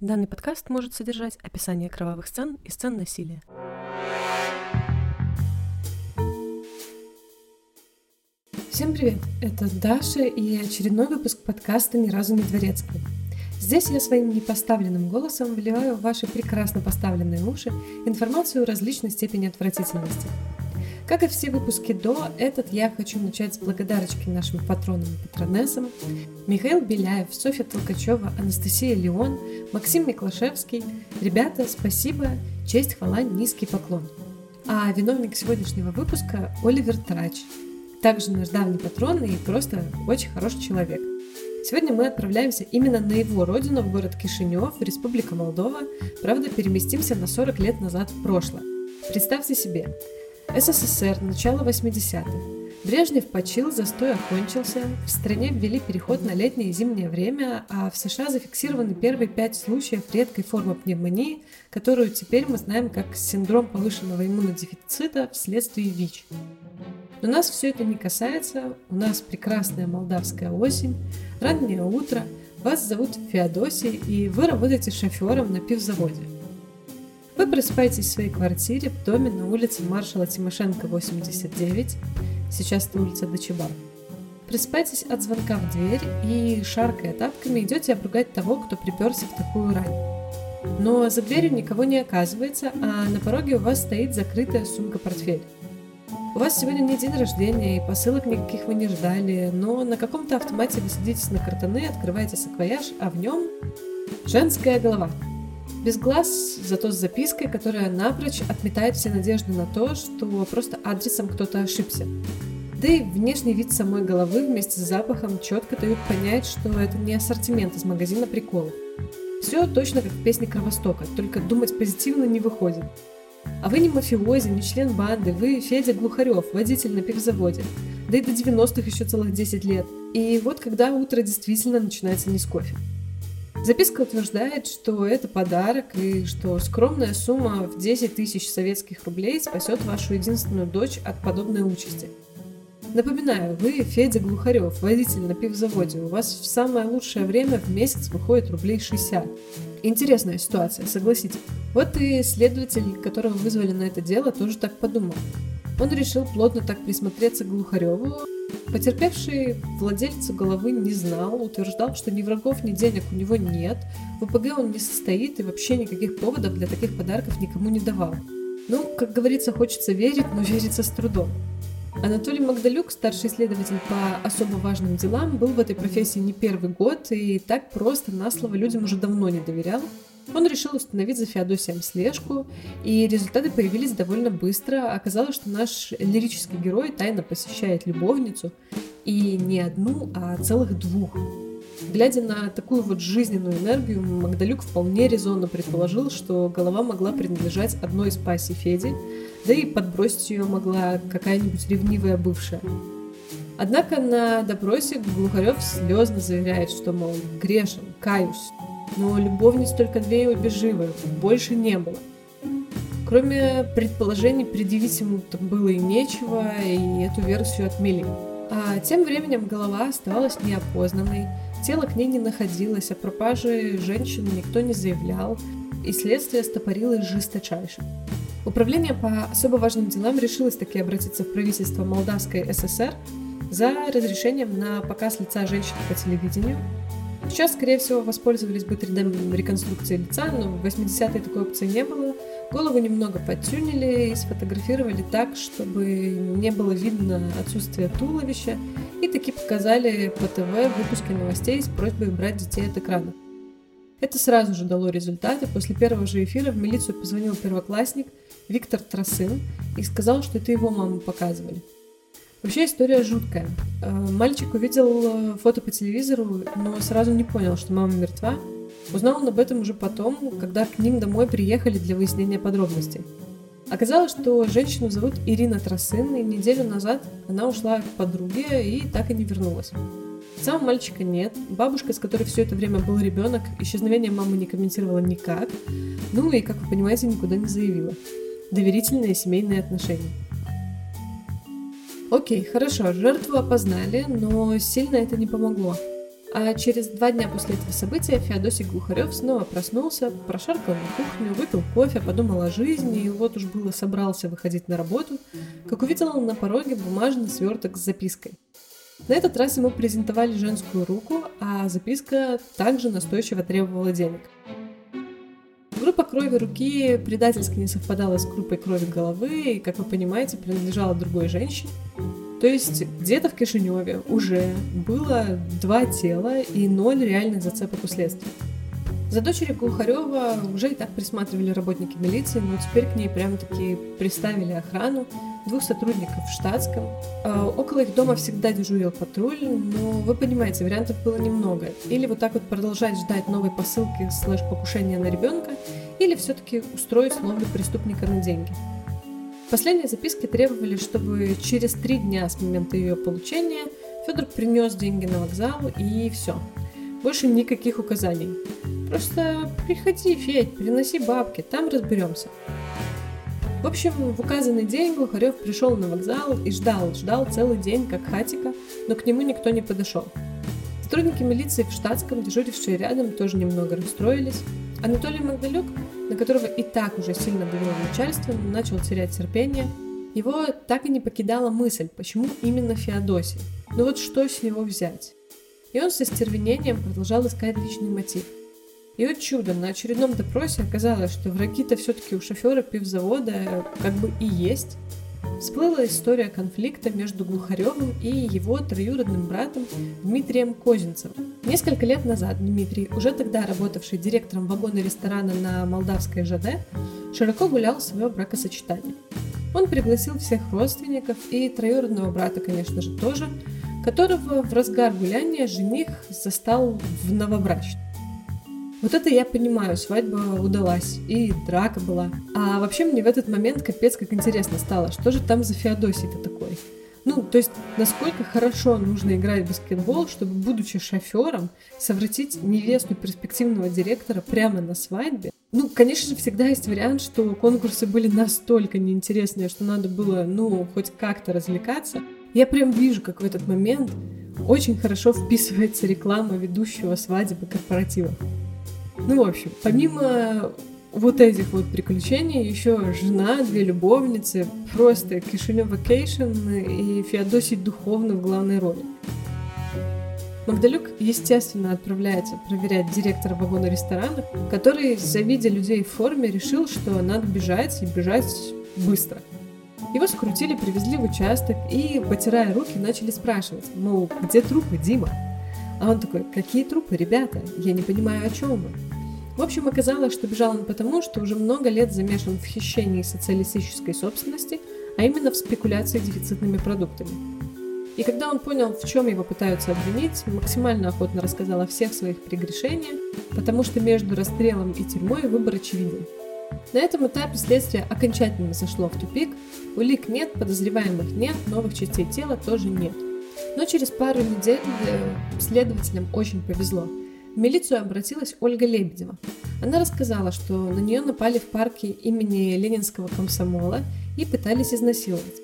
Данный подкаст может содержать описание кровавых сцен и сцен насилия. Всем привет! Это Даша и очередной выпуск подкаста «Ни разу не дворецкий». Здесь я своим непоставленным голосом вливаю в ваши прекрасно поставленные уши информацию различной степени отвратительности – как и все выпуски до, этот я хочу начать с благодарочки нашим патронам и патронессам. Михаил Беляев, Софья Толкачева, Анастасия Леон, Максим Миклашевский. Ребята, спасибо, честь, хвала, низкий поклон. А виновник сегодняшнего выпуска Оливер Трач. Также наш давний патрон и просто очень хороший человек. Сегодня мы отправляемся именно на его родину, в город Кишинев, Республика Молдова. Правда, переместимся на 40 лет назад в прошлое. Представьте себе, СССР, начало 80-х. Брежнев почил, застой окончился, в стране ввели переход на летнее и зимнее время, а в США зафиксированы первые пять случаев редкой формы пневмонии, которую теперь мы знаем как синдром повышенного иммунодефицита вследствие ВИЧ. Но нас все это не касается, у нас прекрасная молдавская осень, раннее утро, вас зовут Феодосий, и вы работаете шофером на пивзаводе – вы просыпаетесь в своей квартире в доме на улице маршала Тимошенко, 89. Сейчас это улица Дочебар. Просыпаетесь от звонка в дверь и, шаркая тапками, идете обругать того, кто приперся в такую рань. Но за дверью никого не оказывается, а на пороге у вас стоит закрытая сумка-портфель. У вас сегодня не день рождения, и посылок никаких вы не ждали, но на каком-то автомате вы садитесь на картоны, открываете саквояж, а в нем женская голова – без глаз, зато с запиской, которая напрочь отметает все надежды на то, что просто адресом кто-то ошибся. Да и внешний вид самой головы вместе с запахом четко дают понять, что это не ассортимент из магазина приколов. Все точно как в песне Кровостока, только думать позитивно не выходит. А вы не мафиози, не член банды, вы Федя Глухарев, водитель на пивзаводе. Да и до 90-х еще целых 10 лет. И вот когда утро действительно начинается не с кофе. Записка утверждает, что это подарок и что скромная сумма в 10 тысяч советских рублей спасет вашу единственную дочь от подобной участи. Напоминаю, вы Федя Глухарев, водитель на пивзаводе. У вас в самое лучшее время в месяц выходит рублей 60. Интересная ситуация, согласитесь. Вот и следователь, которого вызвали на это дело, тоже так подумал. Он решил плотно так присмотреться к Глухареву, Потерпевший владельца головы не знал, утверждал, что ни врагов, ни денег у него нет, в ОПГ он не состоит и вообще никаких поводов для таких подарков никому не давал. Ну, как говорится, хочется верить, но верится с трудом. Анатолий Магдалюк, старший исследователь по особо важным делам, был в этой профессии не первый год и так просто на слово людям уже давно не доверял, он решил установить за Феодосием слежку, и результаты появились довольно быстро. Оказалось, что наш лирический герой тайно посещает любовницу, и не одну, а целых двух. Глядя на такую вот жизненную энергию, Магдалюк вполне резонно предположил, что голова могла принадлежать одной из пассий Феди, да и подбросить ее могла какая-нибудь ревнивая бывшая. Однако на допросе Глухарев слезно заверяет, что, мол, грешен, каюсь, но любовниц только две и обе живы, больше не было. Кроме предположений, предъявить ему было и нечего, и эту версию отмели. А тем временем голова оставалась неопознанной, тело к ней не находилось, а пропажи женщины никто не заявлял, и следствие стопорилось жесточайше. Управление по особо важным делам решилось таки обратиться в правительство Молдавской ССР за разрешением на показ лица женщин по телевидению, Сейчас, скорее всего, воспользовались бы 3D-реконструкцией лица, но в 80-е такой опции не было. Голову немного подтюнили и сфотографировали так, чтобы не было видно отсутствие туловища, и таки показали по ТВ выпуски новостей с просьбой убрать детей от экрана. Это сразу же дало результаты. После первого же эфира в милицию позвонил первоклассник Виктор Тросын и сказал, что это его маму показывали. Вообще история жуткая. Э, мальчик увидел э, фото по телевизору, но сразу не понял, что мама мертва. Узнал он об этом уже потом, когда к ним домой приехали для выяснения подробностей. Оказалось, что женщину зовут Ирина Тросын, и неделю назад она ушла к подруге и так и не вернулась. Самого мальчика нет, бабушка, с которой все это время был ребенок, исчезновение мамы не комментировала никак, ну и, как вы понимаете, никуда не заявила. Доверительные семейные отношения. Окей, хорошо, жертву опознали, но сильно это не помогло. А через два дня после этого события Феодосий Глухарев снова проснулся, прошаркал на кухню, выпил кофе, подумал о жизни и вот уж было собрался выходить на работу, как увидел он на пороге бумажный сверток с запиской. На этот раз ему презентовали женскую руку, а записка также настойчиво требовала денег. Группа крови руки предательски не совпадала с группой крови головы и, как вы понимаете, принадлежала другой женщине. То есть где-то в Кишиневе уже было два тела и ноль реальных зацепок у следствия. За дочерью Глухарева уже и так присматривали работники милиции, но теперь к ней прямо-таки приставили охрану, двух сотрудников в штатском. А, около их дома всегда дежурил патруль, но вы понимаете, вариантов было немного. Или вот так вот продолжать ждать новой посылки слэш покушения на ребенка, или все-таки устроить ловлю преступника на деньги. Последние записки требовали, чтобы через три дня с момента ее получения Федор принес деньги на вокзал и все. Больше никаких указаний. Просто приходи, Федь, приноси бабки, там разберемся. В общем, в указанный день Глухарев пришел на вокзал и ждал, ждал целый день, как хатика, но к нему никто не подошел. Сотрудники милиции в штатском, дежурившие рядом, тоже немного расстроились. Анатолий Магдалюк которого и так уже сильно давило начальство, начал терять терпение. Его так и не покидала мысль, почему именно Феодосий. Ну вот что с него взять? И он со стервенением продолжал искать личный мотив. И вот чудо, на очередном допросе оказалось, что враги-то все-таки у шофера пивзавода как бы и есть, всплыла история конфликта между Глухаревым и его троюродным братом Дмитрием Козинцевым. Несколько лет назад Дмитрий, уже тогда работавший директором вагона ресторана на Молдавской ЖД, широко гулял свое бракосочетание. Он пригласил всех родственников и троюродного брата, конечно же, тоже, которого в разгар гуляния жених застал в новобрачном. Вот это я понимаю, свадьба удалась, и драка была. А вообще мне в этот момент капец как интересно стало, что же там за Феодосий-то такой? Ну, то есть, насколько хорошо нужно играть в баскетбол, чтобы, будучи шофером, совратить невесту перспективного директора прямо на свадьбе? Ну, конечно же, всегда есть вариант, что конкурсы были настолько неинтересные, что надо было, ну, хоть как-то развлекаться. Я прям вижу, как в этот момент очень хорошо вписывается реклама ведущего свадебы корпоратива. Ну, в общем, помимо вот этих вот приключений, еще жена, две любовницы, просто Кишинев Vacation и Феодосий Духовный в главной роли. Магдалюк, естественно, отправляется проверять директора вагона ресторана, который, завидя людей в форме, решил, что надо бежать и бежать быстро. Его скрутили, привезли в участок и, потирая руки, начали спрашивать, мол, где трупы, Дима? А он такой, какие трупы, ребята? Я не понимаю, о чем вы. В общем, оказалось, что бежал он потому, что уже много лет замешан в хищении социалистической собственности, а именно в спекуляции дефицитными продуктами. И когда он понял, в чем его пытаются обвинить, максимально охотно рассказал о всех своих прегрешениях, потому что между расстрелом и тюрьмой выбор очевиден. На этом этапе следствие окончательно зашло в тупик, улик нет, подозреваемых нет, новых частей тела тоже нет. Но через пару недель э, следователям очень повезло – в милицию обратилась Ольга Лебедева. Она рассказала, что на нее напали в парке имени Ленинского комсомола и пытались изнасиловать.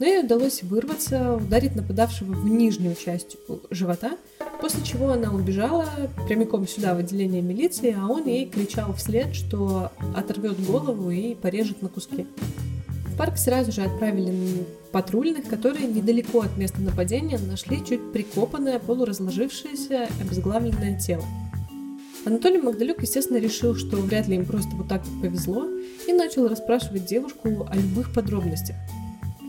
Но ей удалось вырваться, ударить нападавшего в нижнюю часть живота, после чего она убежала прямиком сюда, в отделение милиции, а он ей кричал вслед, что оторвет голову и порежет на куски парк сразу же отправили патрульных, которые недалеко от места нападения нашли чуть прикопанное, полуразложившееся, обезглавленное тело. Анатолий Магдалюк, естественно, решил, что вряд ли им просто вот так повезло, и начал расспрашивать девушку о любых подробностях.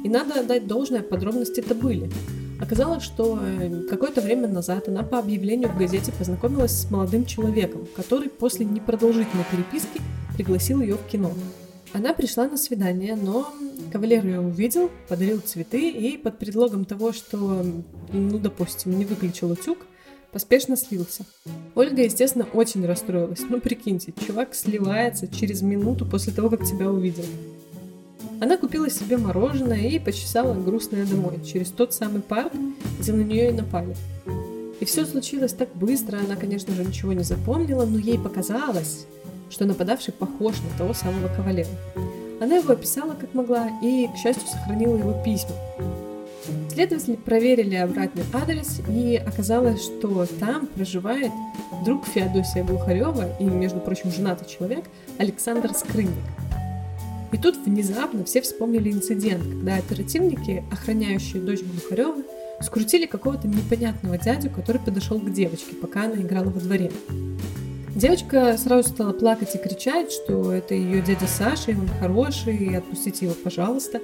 И надо отдать должное, подробности-то были. Оказалось, что э, какое-то время назад она по объявлению в газете познакомилась с молодым человеком, который после непродолжительной переписки пригласил ее в кино. Она пришла на свидание, но кавалер ее увидел, подарил цветы и под предлогом того, что, ну, допустим, не выключил утюг, поспешно слился. Ольга, естественно, очень расстроилась. Ну, прикиньте, чувак сливается через минуту после того, как тебя увидел. Она купила себе мороженое и почесала грустная домой, через тот самый парк, где на нее и напали. И все случилось так быстро, она, конечно же, ничего не запомнила, но ей показалось, что нападавший похож на того самого кавалера. Она его описала как могла и, к счастью, сохранила его письма. Следователи проверили обратный адрес, и оказалось, что там проживает друг Феодосия Глухарева и, между прочим, женатый человек Александр Скрынник. И тут внезапно все вспомнили инцидент, когда оперативники, охраняющие дочь Глухарева, скрутили какого-то непонятного дядю, который подошел к девочке, пока она играла во дворе. Девочка сразу стала плакать и кричать, что это ее дядя Саша, и он хороший, и отпустите его, пожалуйста.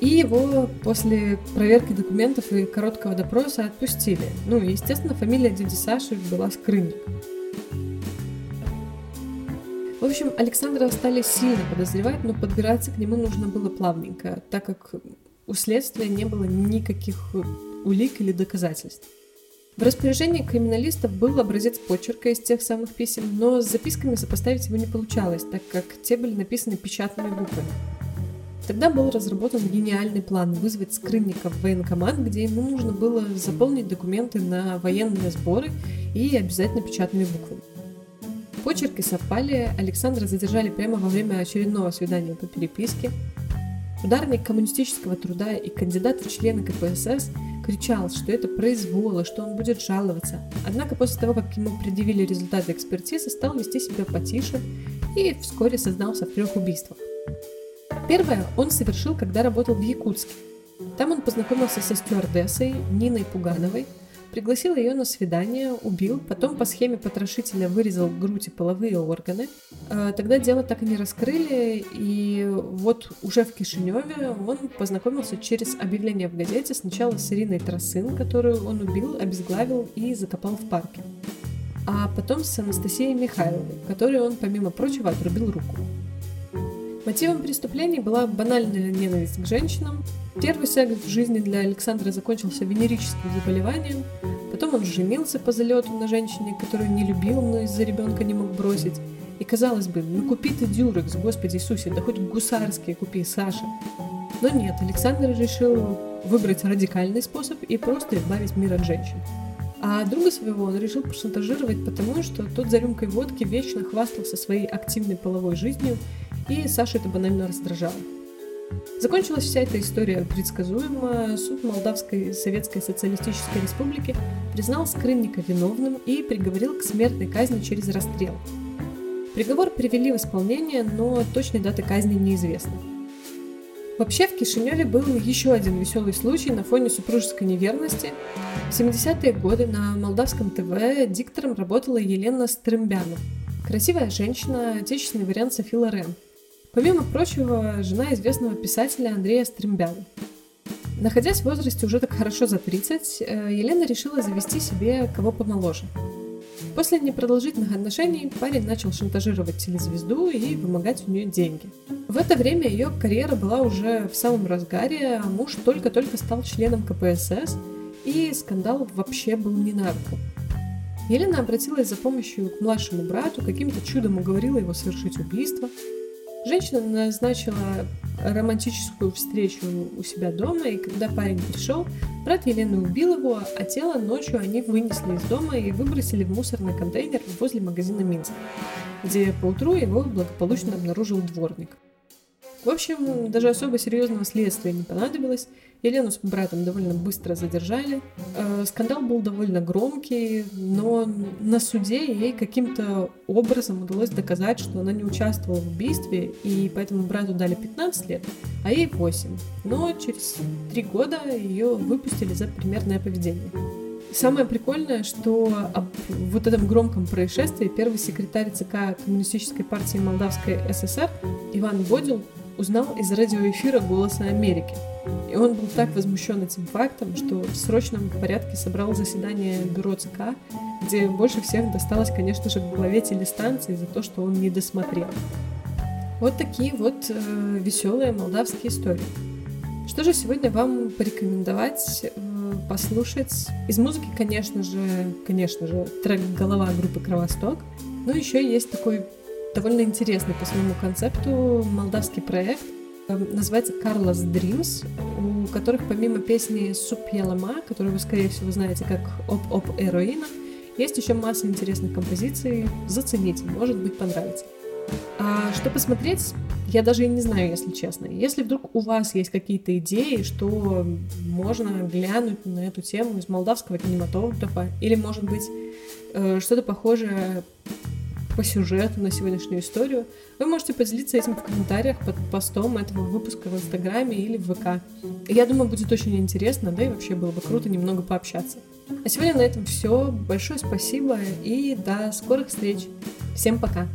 И его после проверки документов и короткого допроса отпустили. Ну, и, естественно, фамилия дяди Саши была Скрынник. В общем, Александра стали сильно подозревать, но подбираться к нему нужно было плавненько, так как у следствия не было никаких улик или доказательств. В распоряжении криминалистов был образец почерка из тех самых писем, но с записками сопоставить его не получалось, так как те были написаны печатными буквами. Тогда был разработан гениальный план вызвать скрынника в военкомат, где ему нужно было заполнить документы на военные сборы и обязательно печатными буквами. Почерки совпали, Александра задержали прямо во время очередного свидания по переписке. Ударник коммунистического труда и кандидат в члены КПСС кричал, что это произвол, что он будет жаловаться. Однако после того, как ему предъявили результаты экспертизы, стал вести себя потише и вскоре сознался в трех убийствах. Первое он совершил, когда работал в Якутске. Там он познакомился со стюардессой Ниной Пугановой, пригласил ее на свидание, убил, потом по схеме потрошителя вырезал грудь и половые органы. А, тогда дело так и не раскрыли, и вот уже в Кишиневе он познакомился через объявление в газете сначала с Ириной Тросын, которую он убил, обезглавил и закопал в парке. А потом с Анастасией Михайловой, которой он, помимо прочего, отрубил руку. Мотивом преступлений была банальная ненависть к женщинам. Первый секс в жизни для Александра закончился венерическим заболеванием. Потом он женился по залету на женщине, которую не любил, но из-за ребенка не мог бросить. И казалось бы, ну купи ты дюрекс, Господи Иисусе, да хоть гусарские купи, Саша. Но нет, Александр решил выбрать радикальный способ и просто избавить мир от женщин. А друга своего он решил пошантажировать потому, что тот за рюмкой водки вечно хвастался своей активной половой жизнью и Сашу это банально раздражало. Закончилась вся эта история предсказуемо. Суд Молдавской Советской Социалистической Республики признал Скрынника виновным и приговорил к смертной казни через расстрел. Приговор привели в исполнение, но точной даты казни неизвестны. Вообще в Кишиневе был еще один веселый случай на фоне супружеской неверности. В 70-е годы на молдавском ТВ диктором работала Елена Стрымбянова. Красивая женщина, отечественный вариант Софи Лорен – Помимо прочего, жена известного писателя Андрея Стрембяна. Находясь в возрасте уже так хорошо за 30, э, Елена решила завести себе кого помоложе. После непродолжительных отношений парень начал шантажировать телезвезду и вымогать у нее деньги. В это время ее карьера была уже в самом разгаре, а муж только-только стал членом КПСС, и скандал вообще был не на руку. Елена обратилась за помощью к младшему брату, каким-то чудом уговорила его совершить убийство, Женщина назначила романтическую встречу у себя дома, и когда парень пришел, брат Елены убил его, а тело ночью они вынесли из дома и выбросили в мусорный контейнер возле магазина Минск, где поутру его благополучно обнаружил дворник. В общем, даже особо серьезного следствия не понадобилось. Елену с братом довольно быстро задержали. Э, скандал был довольно громкий, но на суде ей каким-то образом удалось доказать, что она не участвовала в убийстве, и поэтому брату дали 15 лет, а ей 8. Но через 3 года ее выпустили за примерное поведение. Самое прикольное, что об вот этом громком происшествии первый секретарь ЦК Коммунистической партии Молдавской ССР Иван Бодил узнал из радиоэфира «Голоса Америки». И он был так возмущен этим фактом, что в срочном порядке собрал заседание бюро ЦК, где больше всех досталось, конечно же, главе телестанции за то, что он не досмотрел. Вот такие вот э, веселые молдавские истории. Что же сегодня вам порекомендовать э, послушать? Из музыки, конечно же, конечно же, трек «Голова» группы «Кровосток». Но еще есть такой довольно интересный по своему концепту молдавский проект. Эм, называется Carlos Dreams, у которых помимо песни Супьялама, которую вы, скорее всего, знаете как Оп-Оп Эроина, есть еще масса интересных композиций. Зацените, может быть, понравится. А что посмотреть? Я даже и не знаю, если честно. Если вдруг у вас есть какие-то идеи, что можно глянуть на эту тему из молдавского кинематографа, или, может быть, э, что-то похожее по сюжету на сегодняшнюю историю, вы можете поделиться этим в комментариях под постом этого выпуска в Инстаграме или в ВК. Я думаю, будет очень интересно, да и вообще было бы круто немного пообщаться. А сегодня на этом все. Большое спасибо и до скорых встреч. Всем пока!